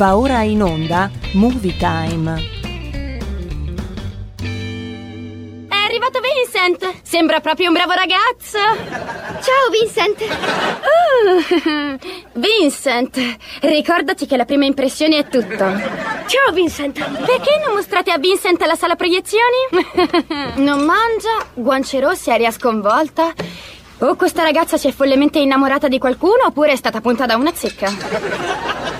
Va ora in onda Movie Time. È arrivato Vincent! Sembra proprio un bravo ragazzo! Ciao Vincent! Uh, Vincent, ricordati che la prima impressione è tutto. Ciao Vincent! Perché non mostrate a Vincent la sala proiezioni? non mangia, guance rosse, aria sconvolta. O questa ragazza si è follemente innamorata di qualcuno oppure è stata punta da una zecca.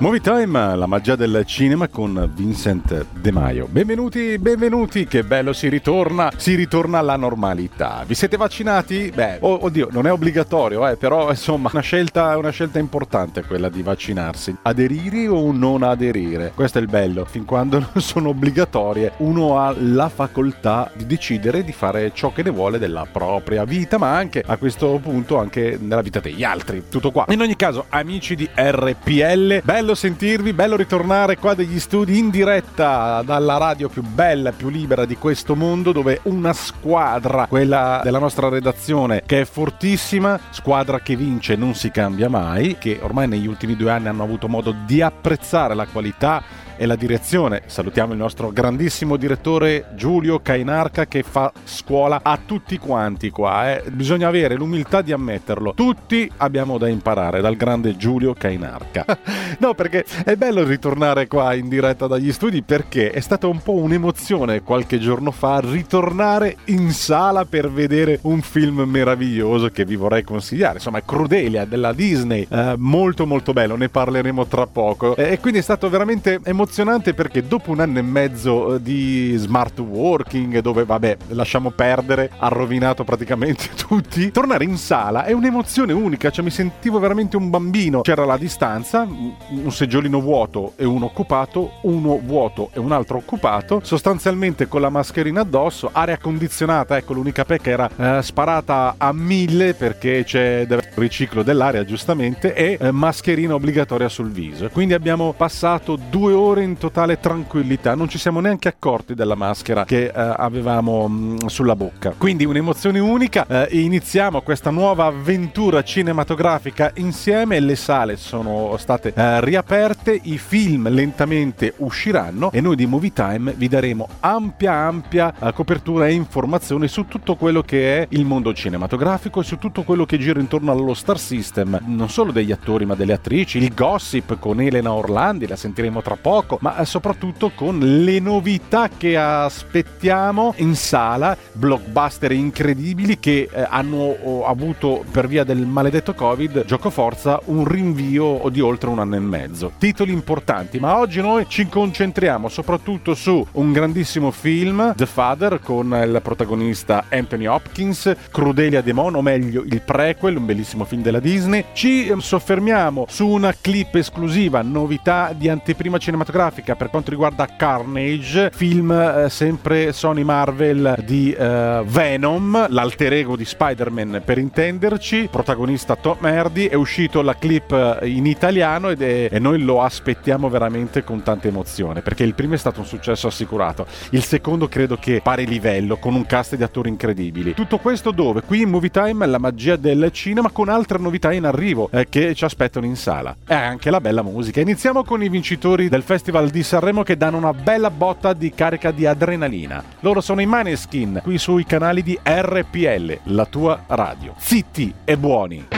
Movie Time, la magia del cinema con Vincent De Maio. Benvenuti, benvenuti, che bello, si ritorna, si ritorna alla normalità. Vi siete vaccinati? Beh, oh, oddio, non è obbligatorio, eh, però insomma, una scelta, una scelta importante quella di vaccinarsi. Aderire o non aderire? Questo è il bello, fin quando non sono obbligatorie, uno ha la facoltà di decidere di fare ciò che ne vuole della propria vita, ma anche a questo punto anche nella vita degli altri. Tutto qua. In ogni caso, amici di RPL, bello bello sentirvi, bello ritornare qua degli studi in diretta dalla radio più bella, più libera di questo mondo, dove una squadra, quella della nostra redazione, che è fortissima, squadra che vince non si cambia mai, che ormai negli ultimi due anni hanno avuto modo di apprezzare la qualità e la direzione. Salutiamo il nostro grandissimo direttore Giulio Cainarca che fa scuola a tutti quanti qua. Eh. Bisogna avere l'umiltà di ammetterlo. Tutti abbiamo da imparare dal grande Giulio Cainarca. no, perché è bello ritornare qua in diretta dagli studi perché è stata un po' un'emozione qualche giorno fa ritornare in sala per vedere un film meraviglioso che vi vorrei consigliare. Insomma, Crudelia della Disney. Eh, molto molto bello, ne parleremo tra poco. E quindi è stato veramente emozionante emozionante perché dopo un anno e mezzo eh, di smart working, dove vabbè, lasciamo perdere, ha rovinato praticamente tutti, tornare in sala è un'emozione unica, cioè mi sentivo veramente un bambino. C'era la distanza, un seggiolino vuoto e uno occupato, uno vuoto e un altro occupato, sostanzialmente con la mascherina addosso, aria condizionata, ecco l'unica pecca era eh, sparata a mille perché c'è del riciclo dell'aria giustamente e eh, mascherina obbligatoria sul viso. Quindi abbiamo passato due ore ore in totale tranquillità, non ci siamo neanche accorti della maschera che eh, avevamo mh, sulla bocca. Quindi un'emozione unica, eh, iniziamo questa nuova avventura cinematografica insieme, le sale sono state eh, riaperte, i film lentamente usciranno e noi di Movie Time vi daremo ampia ampia eh, copertura e informazioni su tutto quello che è il mondo cinematografico e su tutto quello che gira intorno allo star system, non solo degli attori ma delle attrici, il gossip con Elena Orlandi, la sentiremo tra poco poco, ma soprattutto con le novità che aspettiamo in sala, blockbuster incredibili che eh, hanno avuto per via del maledetto Covid, gioco forza, un rinvio di oltre un anno e mezzo. Titoli importanti, ma oggi noi ci concentriamo soprattutto su un grandissimo film, The Father, con il protagonista Anthony Hopkins, Crudelia Demon, o meglio il prequel, un bellissimo film della Disney. Ci soffermiamo su una clip esclusiva, novità di anteprima cinematografica cinematografica per quanto riguarda Carnage, film eh, sempre Sony Marvel di eh, Venom, l'alter ego di Spider-Man per intenderci, protagonista Tom Hardy, è uscito la clip eh, in italiano ed è, e noi lo aspettiamo veramente con tanta emozione perché il primo è stato un successo assicurato, il secondo credo che pari livello con un cast di attori incredibili. Tutto questo dove? Qui in Movie Time la magia del cinema con altre novità in arrivo eh, che ci aspettano in sala e anche la bella musica. Iniziamo con i vincitori del Festival di Sanremo che danno una bella botta di carica di adrenalina. Loro sono i Maneskin qui sui canali di RPL, la tua radio. Zitti e buoni.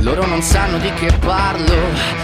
Loro non sanno di che parlo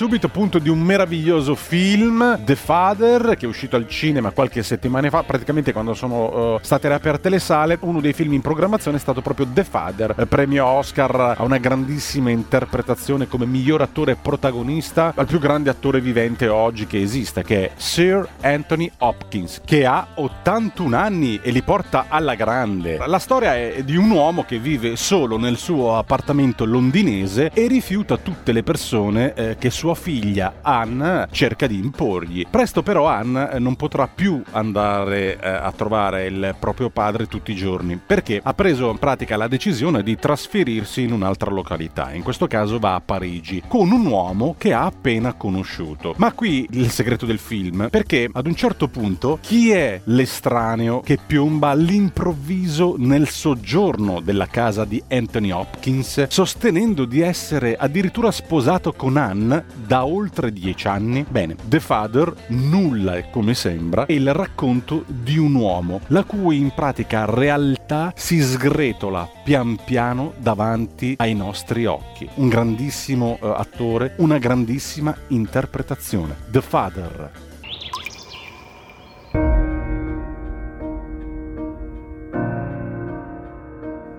subito appunto di un meraviglioso film, The Father, che è uscito al cinema qualche settimana fa, praticamente quando sono eh, state riaperte le sale, uno dei film in programmazione è stato proprio The Father, eh, premio Oscar a una grandissima interpretazione come miglior attore protagonista al più grande attore vivente oggi che esista, che è Sir Anthony Hopkins, che ha 81 anni e li porta alla grande. La storia è di un uomo che vive solo nel suo appartamento londinese e rifiuta tutte le persone eh, che sua figlia Anne cerca di imporgli. Presto però Anne eh, non potrà più andare eh, a trovare il proprio padre tutti i giorni perché ha preso in pratica la decisione di trasferirsi in un'altra località. In questo caso va a Parigi con un uomo che ha appena conosciuto. Ma qui il segreto del film perché ad un certo punto chi è l'estraneo che piomba all'improvviso nel soggiorno della casa di Anthony Hopkins sostenendo di essere addirittura sposato con fan da oltre dieci anni. Bene, The Father nulla è come sembra, è il racconto di un uomo la cui in pratica realtà si sgretola pian piano davanti ai nostri occhi. Un grandissimo eh, attore, una grandissima interpretazione. The Father.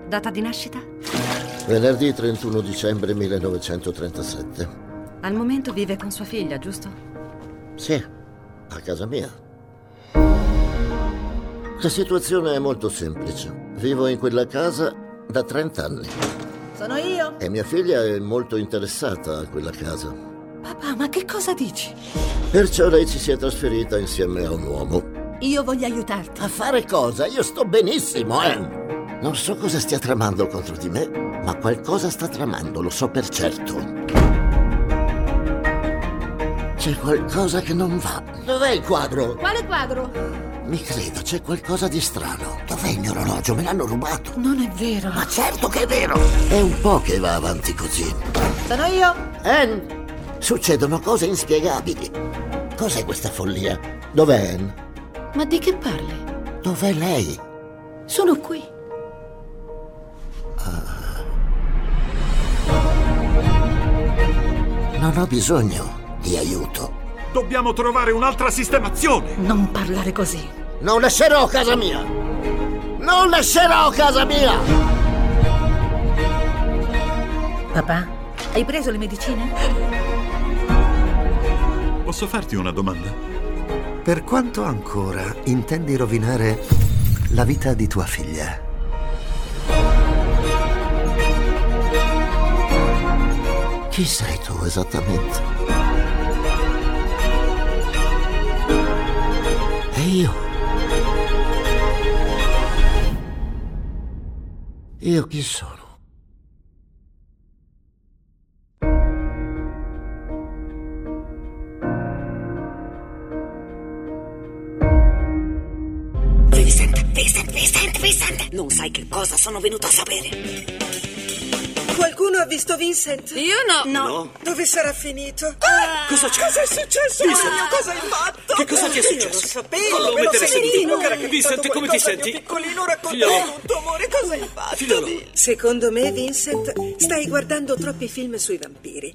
Data di nascita? Venerdì 31 dicembre 1937. Al momento vive con sua figlia, giusto? Sì, a casa mia. La situazione è molto semplice. Vivo in quella casa da 30 anni. Sono io? E mia figlia è molto interessata a quella casa. Papà, ma che cosa dici? Perciò lei ci si è trasferita insieme a un uomo. Io voglio aiutarti. A fare cosa? Io sto benissimo, Anne. Non so cosa stia tramando contro di me, ma qualcosa sta tramando, lo so per certo. C'è qualcosa che non va. Dov'è il quadro? Quale quadro? Mi credo, c'è qualcosa di strano. Dov'è il mio orologio? Me l'hanno rubato. Non è vero. Ma certo che è vero. È un po' che va avanti così. Sono io? Anne, succedono cose inspiegabili. Cos'è questa follia? Dov'è Anne? Ma di che parli? Dov'è lei? Sono qui. Non ho bisogno di aiuto. Dobbiamo trovare un'altra sistemazione. Non parlare così. Non lascerò casa mia. Non lascerò casa mia. Papà, hai preso le medicine? Posso farti una domanda? Per quanto ancora intendi rovinare la vita di tua figlia? Chi sei tu esattamente? Io? Io chi sono? Vincent, Vincent, Vincent, Vincent! Non sai che cosa sono venuto a sapere. Qualcuno ha visto Vincent? Io no. No. Dove sarà finito? Ah! cosa c'è? Cosa è successo? Vincent. Mio, cosa hai fatto? Che cosa ti è Io successo? lo sapevo, Fallo me lo mettere sentivo che Vincent, come ti senti? mio piccolino, racconta Figliolo. tutto, amore, cosa hai fatto? Figliolo. Secondo me, Vincent, stai guardando troppi film sui vampiri.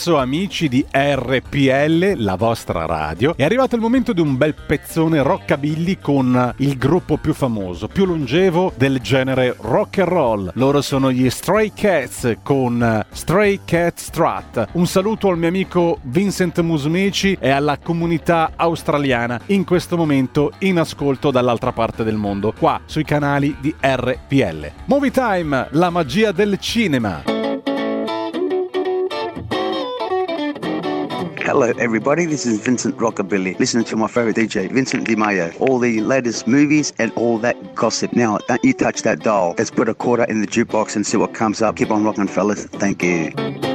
Adesso amici di RPL, la vostra radio, è arrivato il momento di un bel pezzone rockabilly con il gruppo più famoso, più longevo del genere rock and roll. Loro sono gli Stray Cats con Stray Cat Strat. Un saluto al mio amico Vincent Musumeci e alla comunità australiana in questo momento in ascolto dall'altra parte del mondo, qua sui canali di RPL. Movie Time, la magia del cinema. Hello, everybody. This is Vincent Rockabilly. Listen to my favorite DJ, Vincent DiMaio. All the latest movies and all that gossip. Now, don't you touch that dial. Let's put a quarter in the jukebox and see what comes up. Keep on rocking, fellas. Thank you.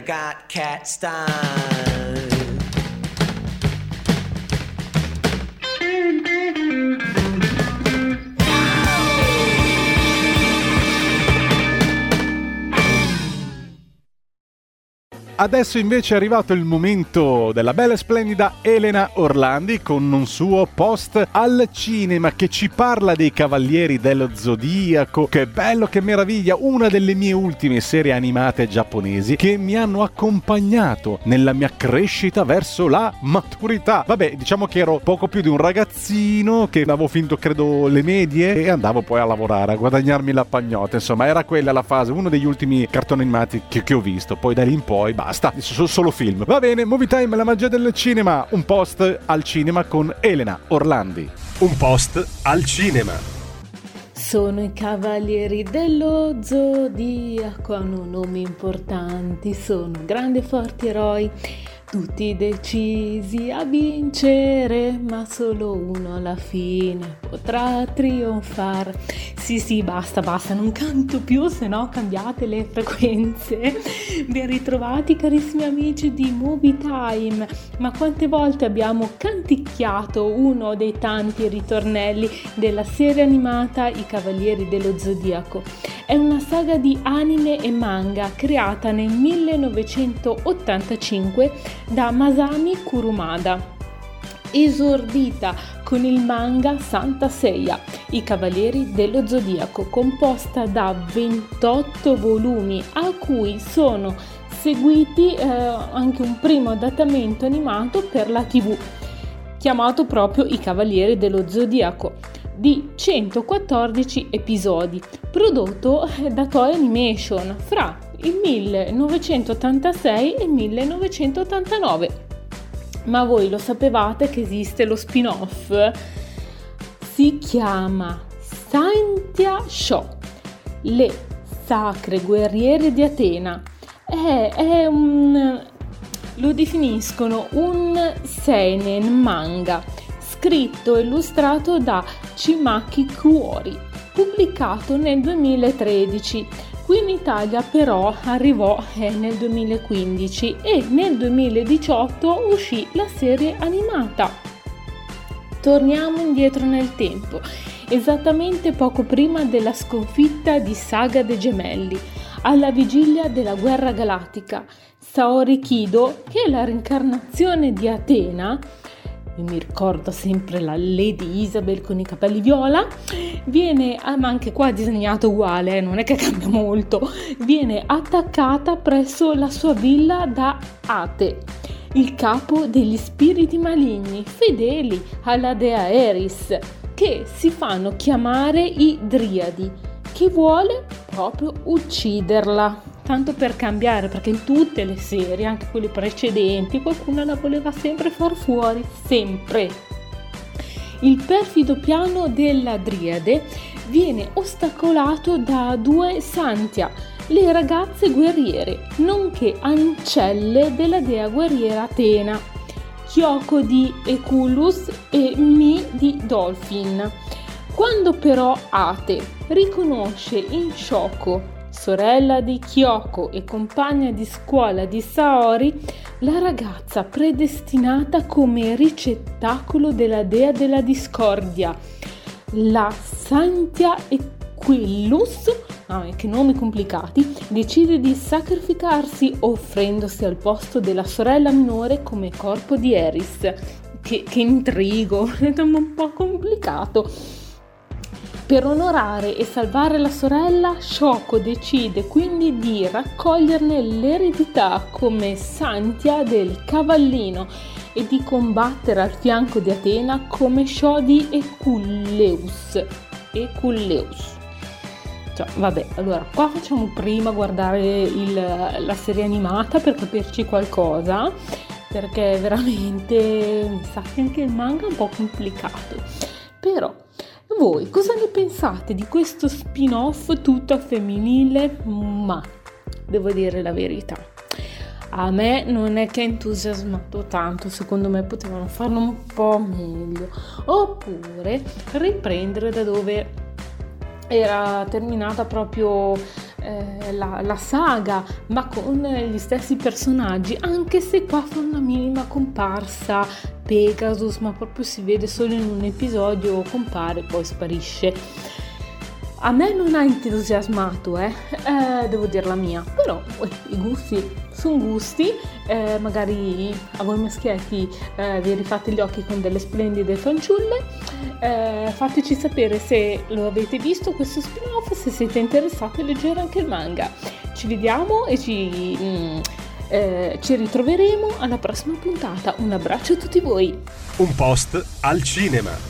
I got cat style. Adesso invece è arrivato il momento della bella e splendida Elena Orlandi con un suo post al cinema che ci parla dei Cavalieri dello Zodiaco. Che bello, che meraviglia! Una delle mie ultime serie animate giapponesi che mi hanno accompagnato nella mia crescita verso la maturità. Vabbè, diciamo che ero poco più di un ragazzino che avevo finito, credo, le medie e andavo poi a lavorare, a guadagnarmi la pagnotta. Insomma, era quella la fase, uno degli ultimi cartoni animati che, che ho visto. Poi da lì in poi basta, sono solo film. Va bene, Movie Time, la magia del cinema. Un post al cinema con Elena Orlandi. Un post al cinema. Sono i cavalieri dello zodiaco, hanno nomi importanti, sono grandi e forti eroi tutti decisi a vincere, ma solo uno alla fine potrà trionfare. Sì, sì, basta, basta, non canto più, se no cambiate le frequenze. Ben ritrovati carissimi amici di Movie Time. Ma quante volte abbiamo canticchiato uno dei tanti ritornelli della serie animata I Cavalieri dello Zodiaco? È una saga di anime e manga creata nel 1985 da Masami Kurumada esordita con il manga Santa Seiya, I Cavalieri dello Zodiaco, composta da 28 volumi a cui sono seguiti eh, anche un primo adattamento animato per la TV, chiamato proprio I Cavalieri dello Zodiaco, di 114 episodi, prodotto da Toy Animation fra il 1986 e il 1989. Ma voi lo sapevate che esiste lo spin-off? Si chiama Saintia Show, le sacre guerriere di Atena. È, è un... lo definiscono un seinen manga, scritto e illustrato da Chimaki Kuori, pubblicato nel 2013 Qui in Italia però arrivò eh, nel 2015 e nel 2018 uscì la serie animata. Torniamo indietro nel tempo, esattamente poco prima della sconfitta di Saga dei Gemelli, alla vigilia della guerra galattica. Saori Kido, che è la reincarnazione di Atena, io mi ricordo sempre la Lady Isabel con i capelli viola, viene, ah, ma anche qua disegnato uguale, eh, non è che cambia molto, viene attaccata presso la sua villa da Ate, il capo degli spiriti maligni, fedeli alla dea Eris, che si fanno chiamare i Driadi, che vuole proprio ucciderla tanto per cambiare, perché in tutte le serie, anche quelle precedenti, qualcuno la voleva sempre far fuori, sempre. Il perfido piano della Driade viene ostacolato da due Santia, le ragazze guerriere, nonché ancelle della dea guerriera Atena, Kyoko di Eculus e Mi di Dolphin. Quando però Ate riconosce in Shoko sorella di Kyoko e compagna di scuola di Saori, la ragazza predestinata come ricettacolo della dea della discordia, la Santia Equillus, ah, che nomi complicati, decide di sacrificarsi offrendosi al posto della sorella minore come corpo di Eris. Che, che intrigo, è un po' complicato. Per onorare e salvare la sorella, Shoko decide quindi di raccoglierne l'eredità come Santia del cavallino e di combattere al fianco di Atena come Shodi Eculleus. Eculleus. Cioè, vabbè, allora qua facciamo prima guardare il, la serie animata per capirci qualcosa, perché veramente mi sa che anche il manga è un po' complicato. Però voi cosa ne pensate di questo spin-off tutto femminile? Ma devo dire la verità. A me non è che ha entusiasmato tanto, secondo me potevano farlo un po' meglio. Oppure riprendere da dove era terminata proprio eh, la, la, saga, ma con gli stessi personaggi, anche se qua fa una minima comparsa Pegasus, ma proprio si vede solo in un episodio, compare, poi sparisce. A me non ha entusiasmato, eh? eh devo dire la mia, però poi, i gusti sono gusti, eh, magari a voi maschietti eh, vi rifate gli occhi con delle splendide fanciulle, eh, fateci sapere se lo avete visto questo spin-off, se siete interessati a leggere anche il manga. Ci vediamo e ci... mm, eh, ci ritroveremo alla prossima puntata. Un abbraccio a tutti voi. Un post al cinema.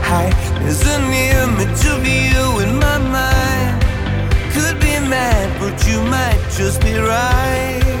There's an image of you in my mind. Could be mad, but you might just be right.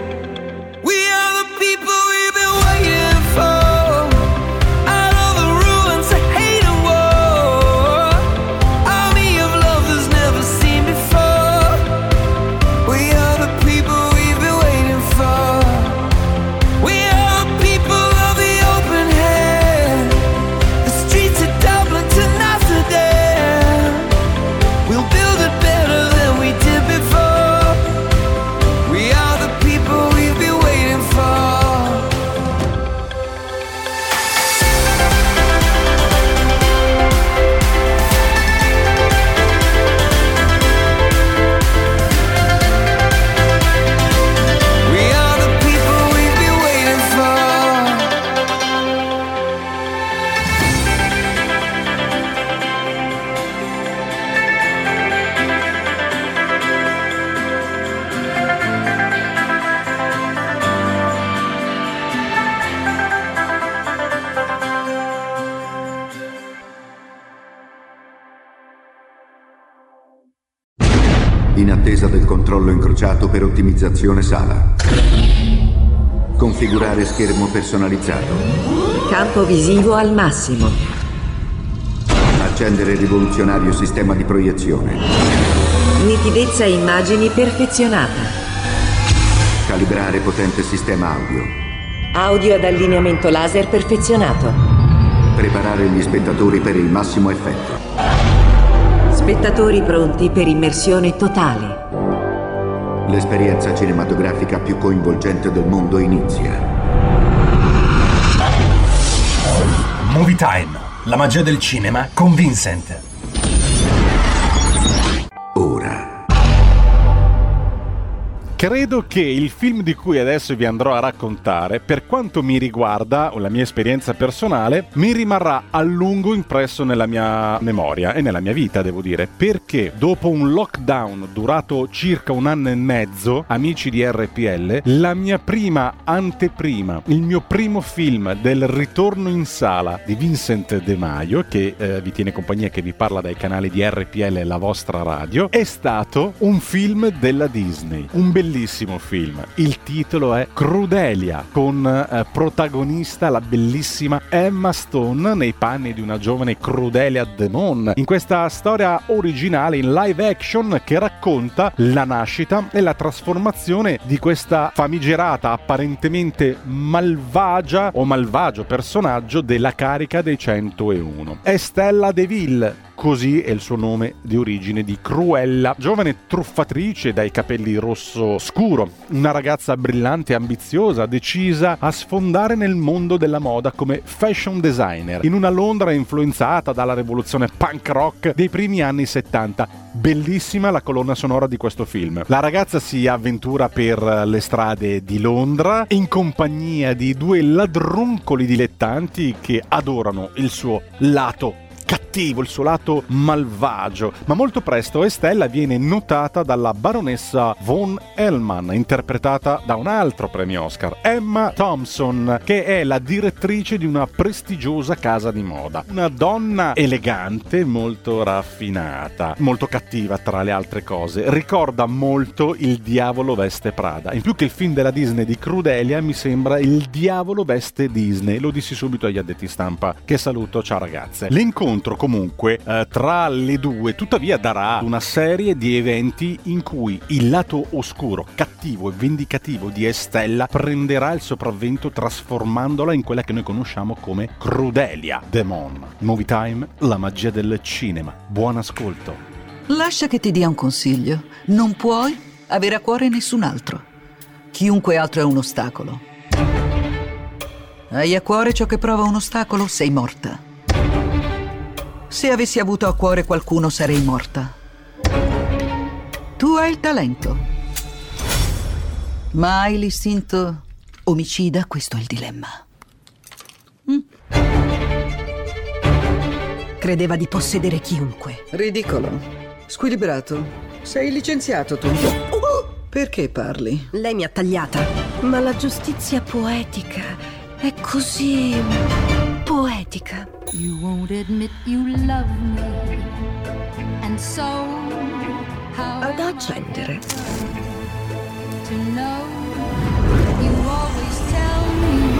In attesa del controllo incrociato per ottimizzazione sala. Configurare schermo personalizzato. Campo visivo al massimo. Accendere rivoluzionario sistema di proiezione. Nitidezza immagini perfezionata. Calibrare potente sistema audio. Audio ad allineamento laser perfezionato. Preparare gli spettatori per il massimo effetto. Spettatori pronti per immersione totale. L'esperienza cinematografica più coinvolgente del mondo inizia. Movie Time, la magia del cinema con Vincent. Credo che il film di cui adesso vi andrò a raccontare, per quanto mi riguarda o la mia esperienza personale, mi rimarrà a lungo impresso nella mia memoria e nella mia vita, devo dire, perché dopo un lockdown durato circa un anno e mezzo, amici di RPL, la mia prima anteprima, il mio primo film del ritorno in sala di Vincent De Maio, che eh, vi tiene compagnia, che vi parla dai canali di RPL, la vostra radio, è stato un film della Disney, un bellissimo film. Il titolo è Crudelia, con eh, protagonista la bellissima Emma Stone nei panni di una giovane Crudelia Demon. In questa storia originale in live action che racconta la nascita e la trasformazione di questa famigerata, apparentemente malvagia o malvagio personaggio della carica dei 101. È Stella Deville, così è il suo nome di origine di Cruella, giovane truffatrice dai capelli rosso scuro, una ragazza brillante e ambiziosa, decisa a sfondare nel mondo della moda come fashion designer, in una Londra influenzata dalla rivoluzione punk rock dei primi anni 70. Bellissima la colonna sonora di questo film. La ragazza si avventura per le strade di Londra in compagnia di due ladruncoli dilettanti che adorano il suo lato cattivo, il suo lato malvagio, ma molto presto Estella viene notata dalla baronessa Von Hellman, interpretata da un altro premio Oscar, Emma Thompson, che è la direttrice di una prestigiosa casa di moda. Una donna elegante, molto raffinata, molto cattiva tra le altre cose. Ricorda molto Il diavolo veste Prada. In più che il film della Disney di Crudelia mi sembra Il diavolo veste Disney. Lo dissi subito agli addetti stampa. Che saluto, ciao ragazze. L'incontro comunque eh, tra le due tuttavia darà una serie di eventi in cui il lato oscuro, cattivo e vendicativo di Estella prenderà il sopravvento trasformandola in quella che noi conosciamo come Crudelia Demon. Movie Time, la magia del cinema. Buon ascolto. Lascia che ti dia un consiglio. Non puoi avere a cuore nessun altro. Chiunque altro è un ostacolo. Hai a cuore ciò che prova un ostacolo, sei morta. Se avessi avuto a cuore qualcuno sarei morta. Tu hai il talento. Ma hai l'istinto omicida, questo è il dilemma. Mm. Credeva di possedere chiunque. Ridicolo. Squilibrato. Sei licenziato tu. Perché parli? Lei mi ha tagliata. Ma la giustizia poetica è così poetica. You won't admit you love me. And so how Ad accendere. to know you always tell me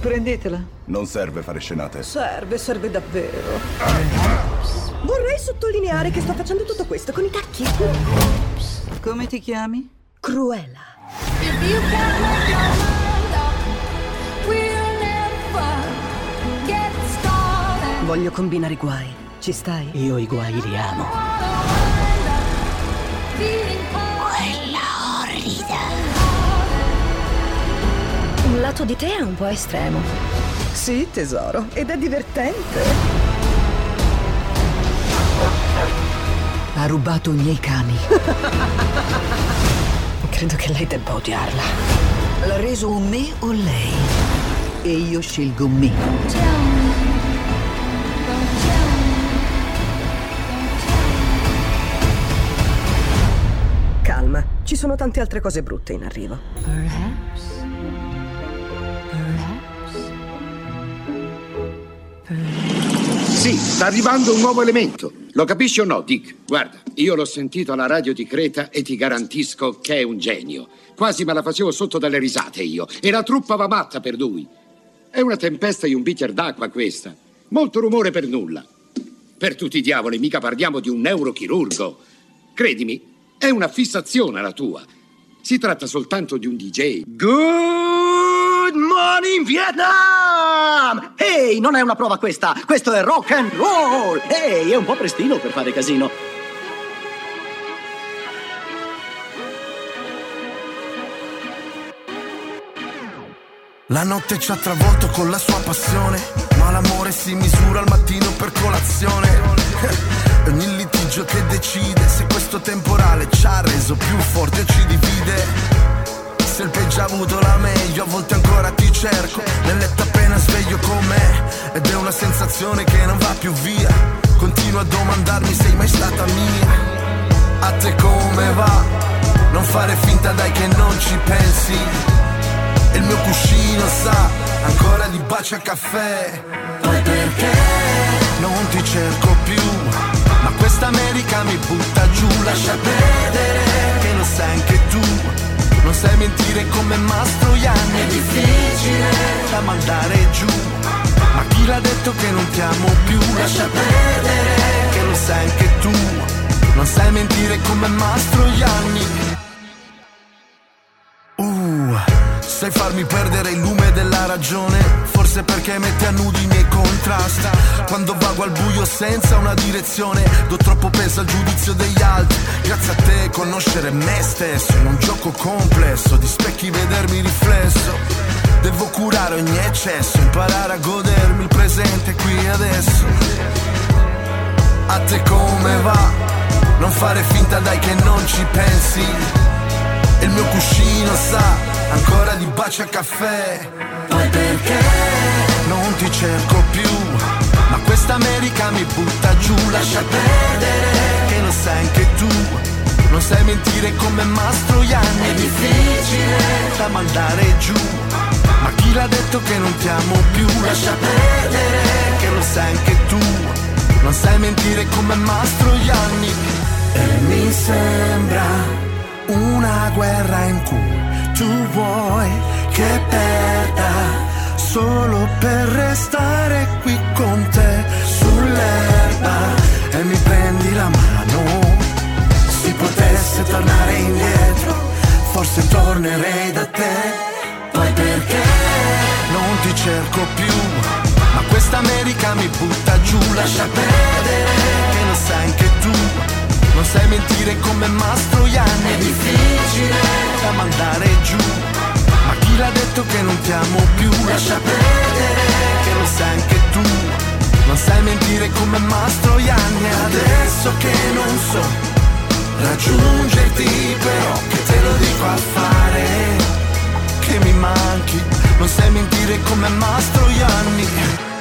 Prendetela. Non serve fare scenate. Serve, serve davvero. Vorrei sottolineare che sto facendo tutto questo con i tacchi. Come ti chiami? Cruella. if you can't Voglio combinare i guai. Ci stai? Io i guai li amo. Quella orrida. Un lato di te è un po' estremo. Sì, tesoro. Ed è divertente. Ha rubato i miei cani. Credo che lei debba odiarla. L'ha reso un me o lei? E io scelgo me. Calma, ci sono tante altre cose brutte in arrivo. Perhaps. Sì, sta arrivando un nuovo elemento. Lo capisci o no, Dick? Guarda, io l'ho sentito alla radio di Creta e ti garantisco che è un genio. Quasi me la facevo sotto dalle risate io. E la truppa va matta per lui. È una tempesta di un bicchiere d'acqua questa. Molto rumore per nulla. Per tutti i diavoli, mica parliamo di un neurochirurgo. Credimi, è una fissazione la tua. Si tratta soltanto di un DJ. Good morning Vietnam! Ehi, non è una prova questa, questo è rock and roll! Ehi, è un po' prestino per fare casino. La notte ci ha travolto con la sua passione, ma l'amore si misura al mattino per colazione. Coraggio che decide se questo temporale ci ha reso più forti o ci divide. Se il peggio ha avuto la meglio, a volte ancora ti cerco. Nel letto appena sveglio con me, ed è una sensazione che non va più via. Continuo a domandarmi sei mai stata mia. A te come va? Non fare finta dai che non ci pensi. E il mio cuscino sa ancora di baci a caffè. Poi perché non ti cerco questa America mi butta giù, lascia perdere che lo sai anche tu. Non sai mentire come Mastroianni È difficile da mandare giù. Ma chi l'ha detto che non ti amo più? Lascia perdere che lo sai anche tu. Non sai mentire come Mastroianni sai farmi perdere il lume della ragione? Forse perché mette a nudi i miei contrasti Quando vago al buio senza una direzione Do troppo peso al giudizio degli altri. Grazie a te conoscere me stesso In un gioco complesso Di specchi vedermi riflesso. Devo curare ogni eccesso Imparare a godermi il presente qui e adesso. A te come va? Non fare finta dai che non ci pensi. E il mio cuscino sa ancora di baci a caffè. Poi perché non ti cerco più? Ma questa America mi butta giù, lascia perdere che lo sai anche tu. Non sai mentire come Mastroianni, è difficile da mandare giù. Ma chi l'ha detto che non ti amo più? Lascia perdere che lo sai anche tu. Non sai mentire come Mastroianni. E mi sembra una guerra in cui tu vuoi che perda solo per restare qui con te sull'erba e mi prendi la mano. Si potesse tornare indietro, forse tornerei da te. Poi perché non ti cerco più? Ma questa America mi butta giù, lascia perdere che lo sai anche tu. Non sai mentire come Mastroianni È difficile da mandare giù. Ma chi l'ha detto che non ti amo più? Lascia perdere. Che lo sai anche tu. Non sai mentire come Mastroianni Adesso che non so raggiungerti Però che te lo dico a fare? Che mi manchi. Non sai mentire come Mastroianni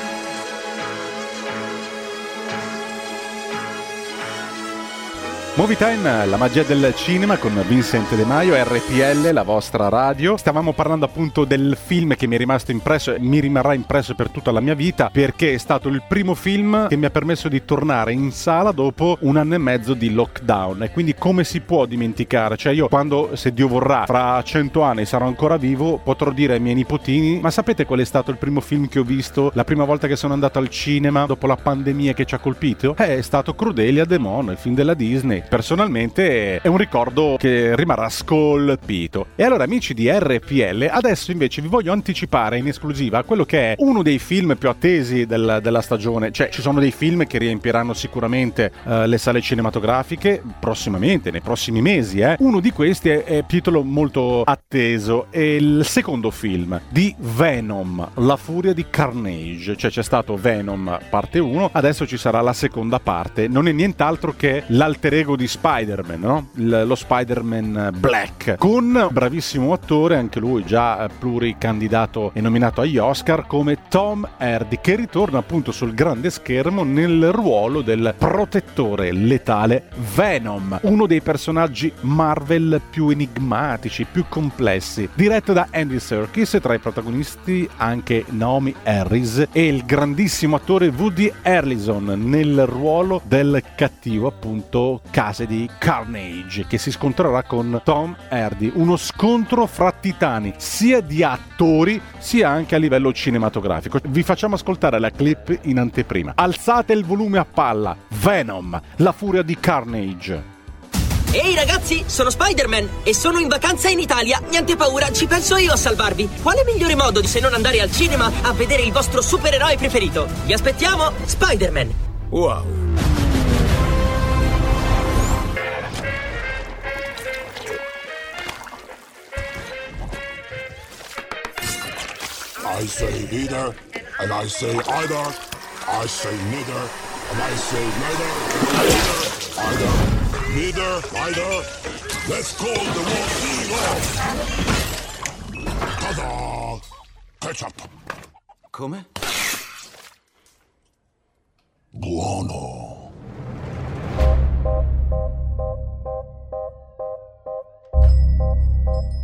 Movie Time, la magia del cinema con Vincent De Maio, RPL, la vostra radio. Stavamo parlando appunto del film che mi è rimasto impresso e mi rimarrà impresso per tutta la mia vita perché è stato il primo film che mi ha permesso di tornare in sala dopo un anno e mezzo di lockdown. E quindi come si può dimenticare? Cioè io quando, se Dio vorrà, fra cento anni sarò ancora vivo, potrò dire ai miei nipotini, ma sapete qual è stato il primo film che ho visto la prima volta che sono andato al cinema dopo la pandemia che ci ha colpito? Eh, è stato Crudelia Demon, il film della Disney personalmente è un ricordo che rimarrà scolpito. E allora amici di RPL, adesso invece vi voglio anticipare in esclusiva quello che è uno dei film più attesi del- della stagione, cioè ci sono dei film che riempiranno sicuramente eh, le sale cinematografiche prossimamente, nei prossimi mesi. eh. Uno di questi è, è titolo molto atteso, è il secondo film di Venom, La furia di Carnage, cioè c'è stato Venom parte 1, adesso ci sarà la seconda parte, non è nient'altro che l'alter ego di Spider-Man, no? Il- lo Spider-Man Black, con bravissimo attore, anche lui già eh, pluricandidato e nominato agli Oscar, come Tom Hardy, che ritorna appunto sul grande schermo nel ruolo del protettore letale Venom, uno dei personaggi Marvel più enigmatici, più complessi, diretto da Andy Serkis, tra i protagonisti anche Naomi Harris e il grandissimo attore Woody Harrelson nel ruolo del cattivo appunto Cassidy Carnage che si scontrerà con Tom Hardy, uno scontro fra titani sia di attori sia anche a livello cinematografico. Vi facciamo ascoltare la clip in anteprima. Alzate il volume a palla. Venom, la furia di Carnage. Ehi ragazzi, sono Spider-Man e sono in vacanza in Italia. Niente paura, ci penso io a salvarvi. Quale migliore modo di se non andare al cinema a vedere il vostro supereroe preferito? Vi aspettiamo, Spider-Man. Wow. I say neither, and I say either. I say neither, and I say neither. Either, leader, rider. Let's call the war hero. Ta-da! Ketchup. Come? Buono.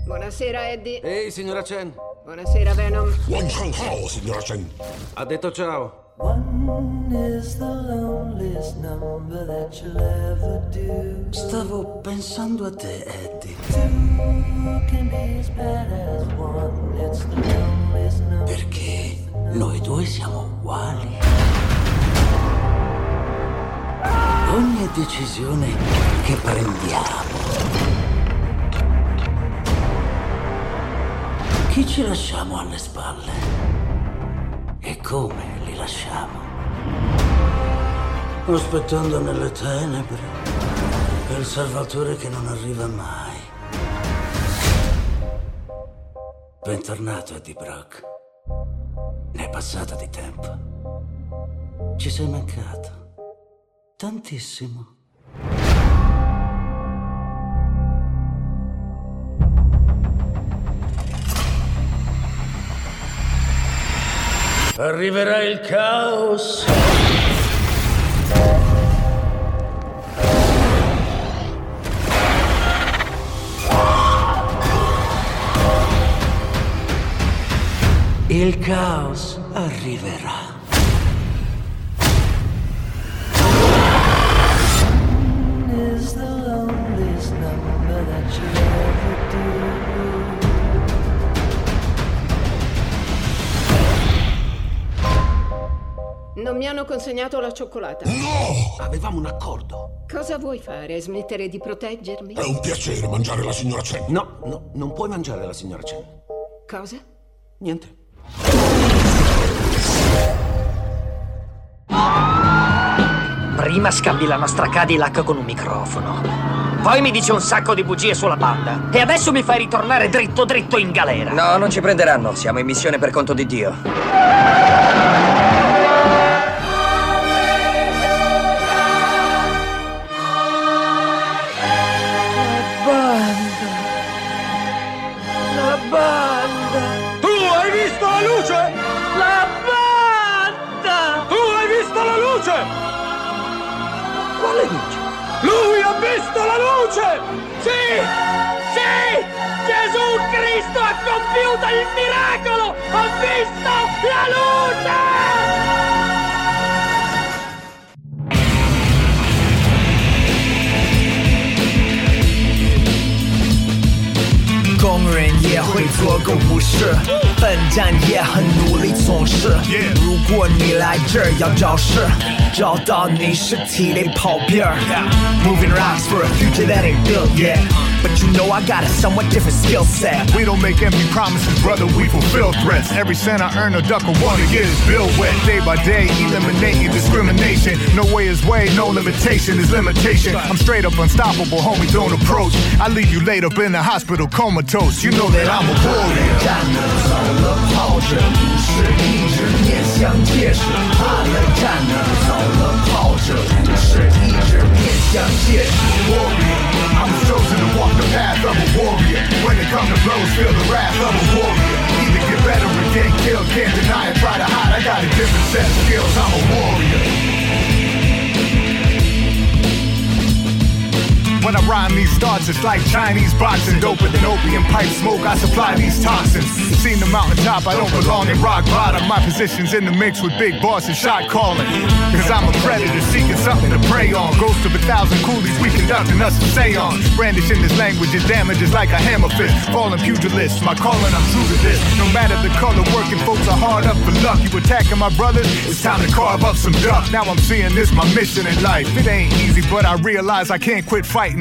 Buonasera, Eddie. Ehi, signora Chen. Buonasera, Venom. Wan Shang Hao, signora Chen. Ha detto ciao. Stavo pensando a te, Eddie. Perché noi due siamo uguali. Ogni decisione che prendiamo. Chi ci lasciamo alle spalle? E come li lasciamo? Aspettando nelle tenebre il Salvatore che non arriva mai. Bentornato, Eddie Brock. Ne è passata di tempo. Ci sei mancato. Tantissimo. Arriverà il caos. Il caos arriverà. Non mi hanno consegnato la cioccolata. No! Avevamo un accordo. Cosa vuoi fare? Smettere di proteggermi? È un piacere mangiare la signora Chen. No, no, non puoi mangiare la signora Chen. Cosa? Niente. Prima scambi la nostra Cadillac con un microfono. Poi mi dici un sacco di bugie sulla banda. E adesso mi fai ritornare dritto dritto in galera. No, non ci prenderanno. Siamo in missione per conto di Dio. Lui ha visto la luce! Sì! Sì! Gesù Cristo ha compiuto il miracolo! Ha visto la luce! 也会做个武士，笨蛋也很努力从事。如果你来这儿要找事，找到你是体力跑片儿。Moving rocks for a future that ain't built yet. But you know I got a somewhat different skill set. We don't make empty promises, brother, we fulfill threats. Every cent I earn, a duck or one to get his bill wet. Day by day, eliminating discrimination. No way is way, no limitation is limitation. I'm straight up unstoppable, homie, don't approach. I leave you laid up in the hospital comatose. You know that I'm a warrior. 站着走了跑着，不是一直面向结实。怕了站着走了跑着，不是一直面向结实。 Warrior, I'm chosen to walk the path of a warrior. When it comes to blows, feel the wrath of a warrior. Either get better or get killed, can't deny it, try to hide. I got a different set of skills, I'm a warrior. When I rhyme these thoughts, it's like Chinese boxing. Doper than opium pipe smoke, I supply these toxins. Seen the mountaintop, I don't belong in rock bottom. My position's in the mix with big boss and shot calling. Cause I'm a predator seeking something to prey on. Ghost of a thousand coolies, we conducting us a seance. Brandishing this language, it damages like a hammer fist. Falling pugilists, my calling, I'm true to this. No matter the color, working folks are hard up for luck. You attacking my brothers, it's time to carve up some duck. Now I'm seeing this my mission in life. It ain't easy, but I realize I can't quit fighting.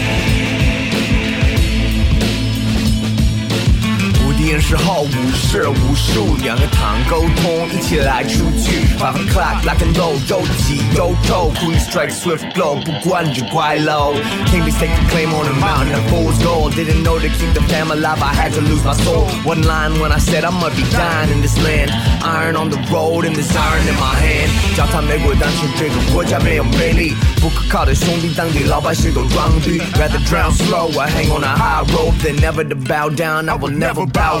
蝴蝶影视后武士武术，两个堂沟通，一起来出去。Five o'clock like a low 周几周透，Queen strike swift blow，不管你就怪 low。King be take the claim on the mountain of fool's gold. Didn't know to keep the fam alive, I had to lose my soul. One line when I said I must be dying in this land. Iron on the road and this iron in my hand. 脚踏美国当成这个国家没有魅力，不可靠的兄弟，当地老百姓都装逼。Rather drown slow, I hang on a high rope than never to bow down. I will never bow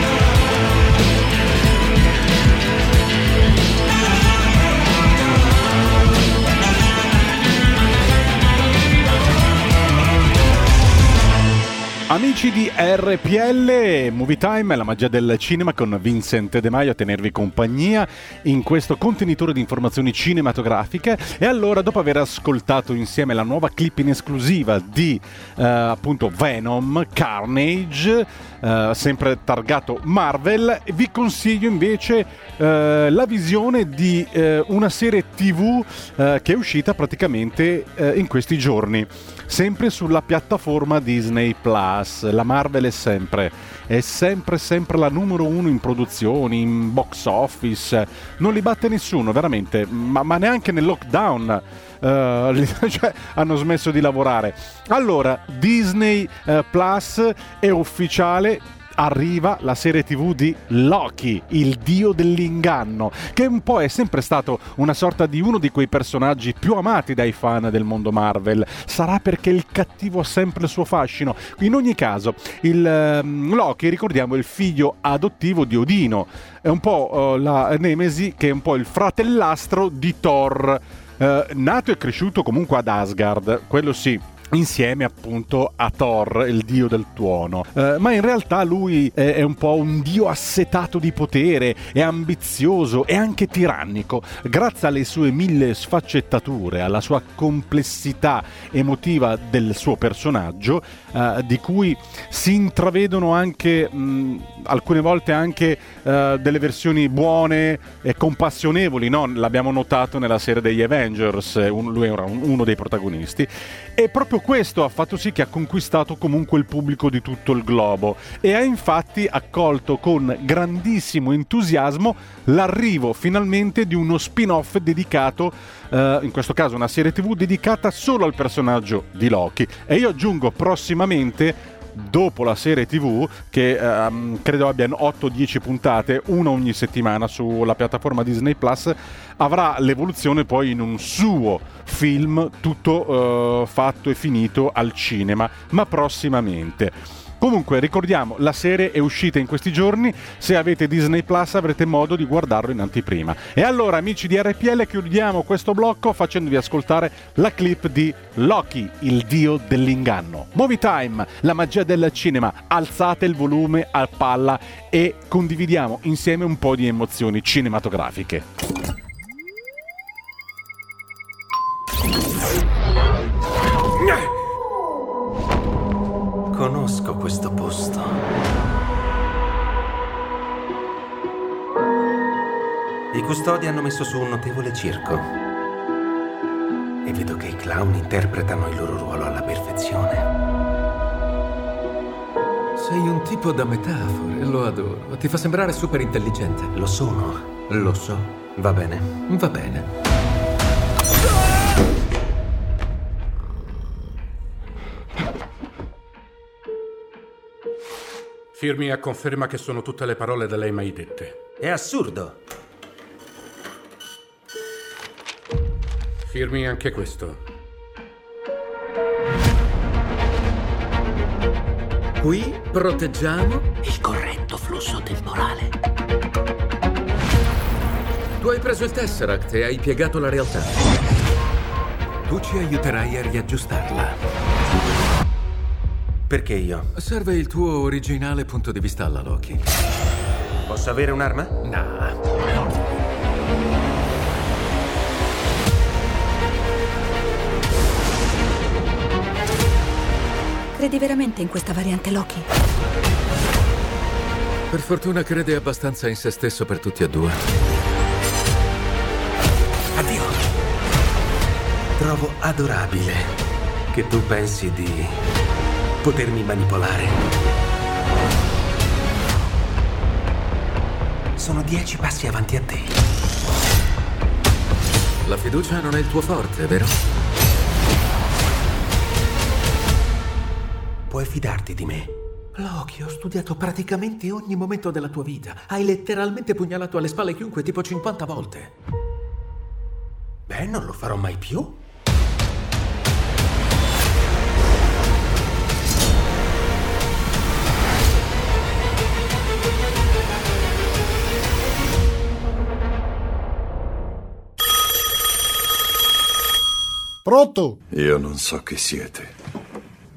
Amici di RPL, Movie Time, la magia del cinema con Vincent De Maio a tenervi compagnia in questo contenitore di informazioni cinematografiche. E allora, dopo aver ascoltato insieme la nuova clip in esclusiva di eh, appunto Venom, Carnage, eh, sempre targato Marvel, vi consiglio invece eh, la visione di eh, una serie TV eh, che è uscita praticamente eh, in questi giorni, sempre sulla piattaforma Disney Plus. La Marvel è sempre, è sempre, sempre la numero uno in produzioni, in box office. Non li batte nessuno, veramente, ma, ma neanche nel lockdown. eh, cioè, hanno smesso di lavorare. Allora, Disney eh, Plus è ufficiale arriva la serie tv di Loki, il dio dell'inganno, che un po' è sempre stato una sorta di uno di quei personaggi più amati dai fan del mondo Marvel. Sarà perché il cattivo ha sempre il suo fascino. In ogni caso, il ehm, Loki, ricordiamo, è il figlio adottivo di Odino. È un po' eh, la Nemesi che è un po' il fratellastro di Thor. Eh, nato e cresciuto comunque ad Asgard, quello sì, insieme appunto a Thor, il dio del tuono. Eh, ma in realtà lui è, è un po' un dio assetato di potere, è ambizioso e anche tirannico. Grazie alle sue mille sfaccettature, alla sua complessità emotiva del suo personaggio, eh, di cui si intravedono anche mh, alcune volte anche eh, delle versioni buone e compassionevoli, no? l'abbiamo notato nella serie degli Avengers, eh, un- lui era un- uno dei protagonisti. E proprio questo ha fatto sì che ha conquistato comunque il pubblico di tutto il globo e ha infatti accolto con grandissimo entusiasmo l'arrivo finalmente di uno spin-off dedicato, eh, in questo caso una serie tv dedicata solo al personaggio di Loki. E io aggiungo prossimamente dopo la serie tv che ehm, credo abbiano 8-10 puntate una ogni settimana sulla piattaforma Disney Plus avrà l'evoluzione poi in un suo film tutto eh, fatto e finito al cinema ma prossimamente Comunque ricordiamo, la serie è uscita in questi giorni, se avete Disney Plus avrete modo di guardarlo in anteprima. E allora amici di RPL chiudiamo questo blocco facendovi ascoltare la clip di Loki, il dio dell'inganno. Movie Time, la magia del cinema, alzate il volume a palla e condividiamo insieme un po' di emozioni cinematografiche. Conosco questo posto. I custodi hanno messo su un notevole circo. E vedo che i clown interpretano il loro ruolo alla perfezione. Sei un tipo da metafore, lo adoro. Ti fa sembrare super intelligente. Lo sono. Lo so. Va bene. Va bene. Firmi a conferma che sono tutte le parole da lei mai dette. È assurdo. Firmi anche questo. Qui proteggiamo Il corretto flusso temporale. Tu hai preso il Tesseract e hai piegato la realtà. Tu ci aiuterai a riaggiustarla. Perché io? Serve il tuo originale punto di vista alla Loki. Posso avere un'arma? No. Credi veramente in questa variante Loki? Per fortuna crede abbastanza in se stesso per tutti e due. Addio. Trovo adorabile che tu pensi di potermi manipolare. Sono dieci passi avanti a te. La fiducia non è il tuo forte, vero? Puoi fidarti di me. Loki, ho studiato praticamente ogni momento della tua vita. Hai letteralmente pugnalato alle spalle chiunque tipo 50 volte. Beh, non lo farò mai più. Pronto? Io non so chi siete.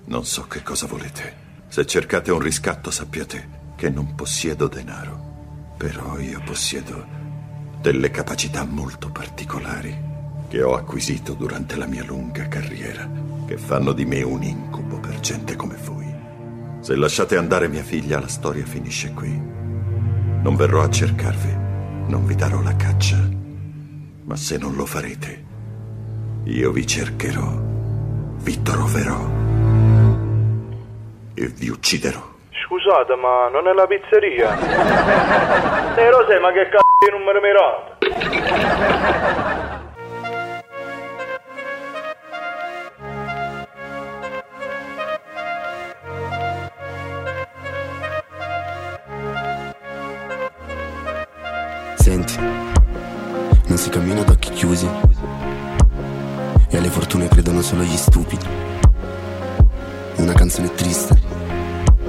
Non so che cosa volete. Se cercate un riscatto sappiate che non possiedo denaro. Però io possiedo delle capacità molto particolari che ho acquisito durante la mia lunga carriera, che fanno di me un incubo per gente come voi. Se lasciate andare mia figlia, la storia finisce qui. Non verrò a cercarvi, non vi darò la caccia. Ma se non lo farete, io vi cercherò, vi troverò e vi ucciderò. Scusate, ma non è la pizzeria? Sei Rosè, ma che cazzo di numero mirato? Senti, non si cammina ad occhi chiusi e fortune credono solo gli stupidi. Una canzone triste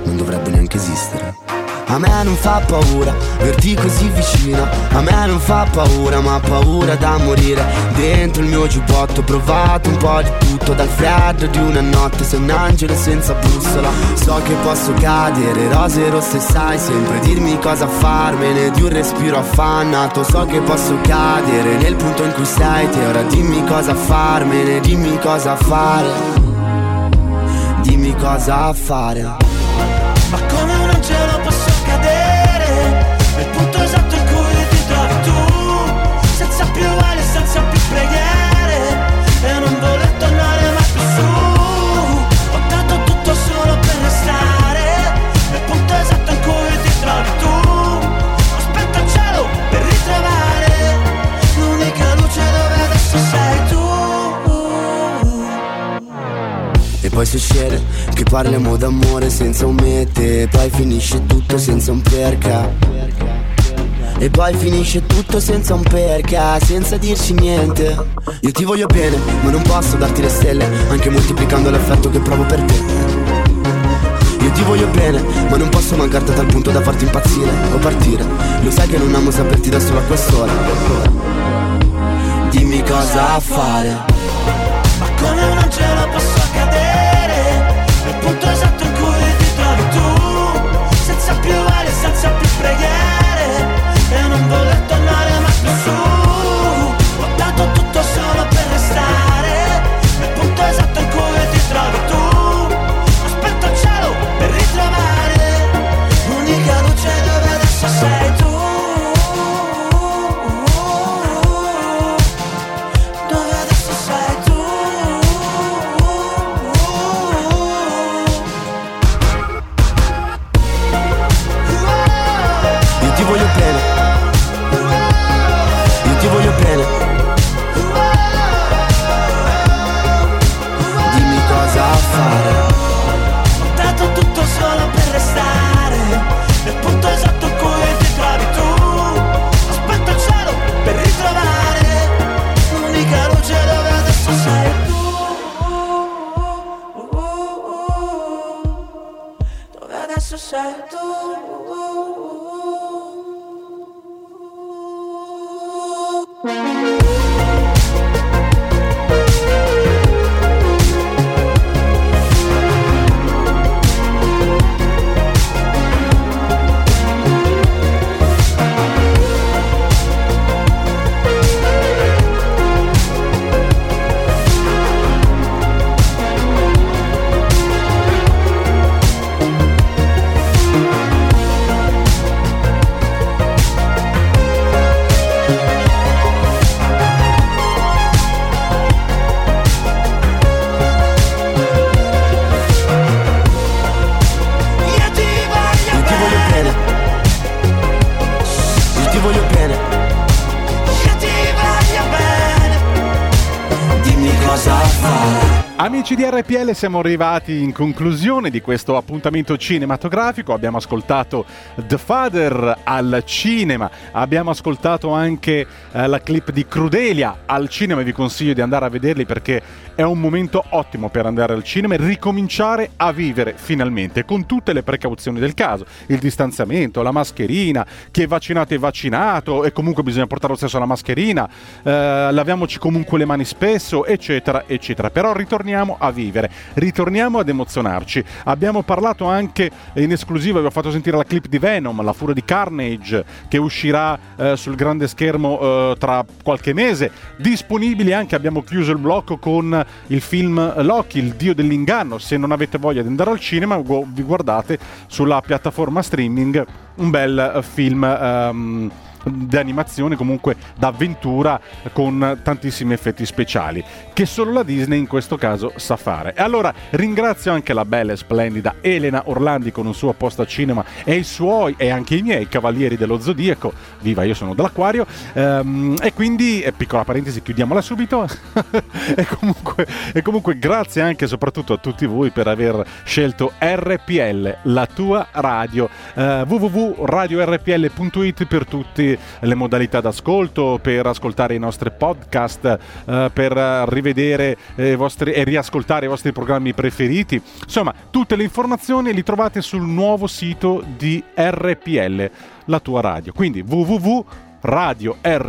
non dovrebbe neanche esistere. A me non fa paura verti così vicino. A me non fa paura ma paura da morire. Dentro il mio giubbotto ho provato un po' di tutto Dal freddo di una notte sei un angelo senza bussola. So che posso cadere, rose rosse sai sempre dirmi cosa farmene. Di un respiro affannato So che posso cadere. Nel punto in cui sei te Ora dimmi cosa farmene, dimmi cosa fare. Dimmi cosa fare poi succede che parliamo d'amore senza un mete poi finisce tutto senza un perché. E poi finisce tutto senza un perché, senza dirci niente. Io ti voglio bene, ma non posso darti le stelle Anche moltiplicando l'affetto che provo per te. Io ti voglio bene, ma non posso mancarti a tal punto da farti impazzire o partire. Lo sai che non amo saperti da solo a quest'ora. Dimmi cosa fare. Ma come un angelo posso cadere Nel punto esatto in cui ti trovi tu Senza più vale, senza più preghiere. E non voler tornare mai più su. Ho dato tutto solo per restare Nel punto esatto in cui ti trovi tu. Aspetto il cielo per ritrovare L'unica luce dove adesso sei Amici di RPL, siamo arrivati in conclusione di questo appuntamento cinematografico. Abbiamo ascoltato The Father al cinema, abbiamo ascoltato anche eh, la clip di Crudelia al cinema. Vi consiglio di andare a vederli perché è un momento ottimo per andare al cinema e ricominciare a vivere finalmente con tutte le precauzioni del caso: il distanziamento, la mascherina, chi è vaccinato è vaccinato e comunque bisogna portare lo stesso la mascherina, eh, laviamoci comunque le mani spesso, eccetera, eccetera. Però ritorniamo a vivere, ritorniamo ad emozionarci. Abbiamo parlato anche in esclusiva, vi ho fatto sentire la clip di Venom, la furia di Carnage, che uscirà eh, sul grande schermo eh, tra qualche mese. Disponibili anche, abbiamo chiuso il blocco con il film Loki, il dio dell'inganno. Se non avete voglia di andare al cinema, vi guardate sulla piattaforma streaming un bel film. Um, di animazione, comunque d'avventura con tantissimi effetti speciali, che solo la Disney in questo caso sa fare. E allora ringrazio anche la bella e splendida Elena Orlandi con un suo posto cinema e i suoi e anche i miei cavalieri dello zodiaco. Viva, io sono dell'Aquario. Ehm, e quindi, piccola parentesi, chiudiamola subito. e, comunque, e comunque grazie anche e soprattutto a tutti voi per aver scelto RPL, la tua radio. Eh, www.radiorpl.it per tutti le modalità d'ascolto, per ascoltare i nostri podcast, eh, per rivedere eh, vostri, e riascoltare i vostri programmi preferiti. Insomma, tutte le informazioni le trovate sul nuovo sito di RPL, la tua radio. Quindi www radiorpl.it.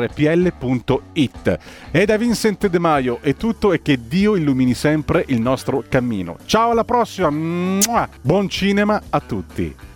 E da Vincent De Maio è tutto e che Dio illumini sempre il nostro cammino. Ciao alla prossima, buon cinema a tutti.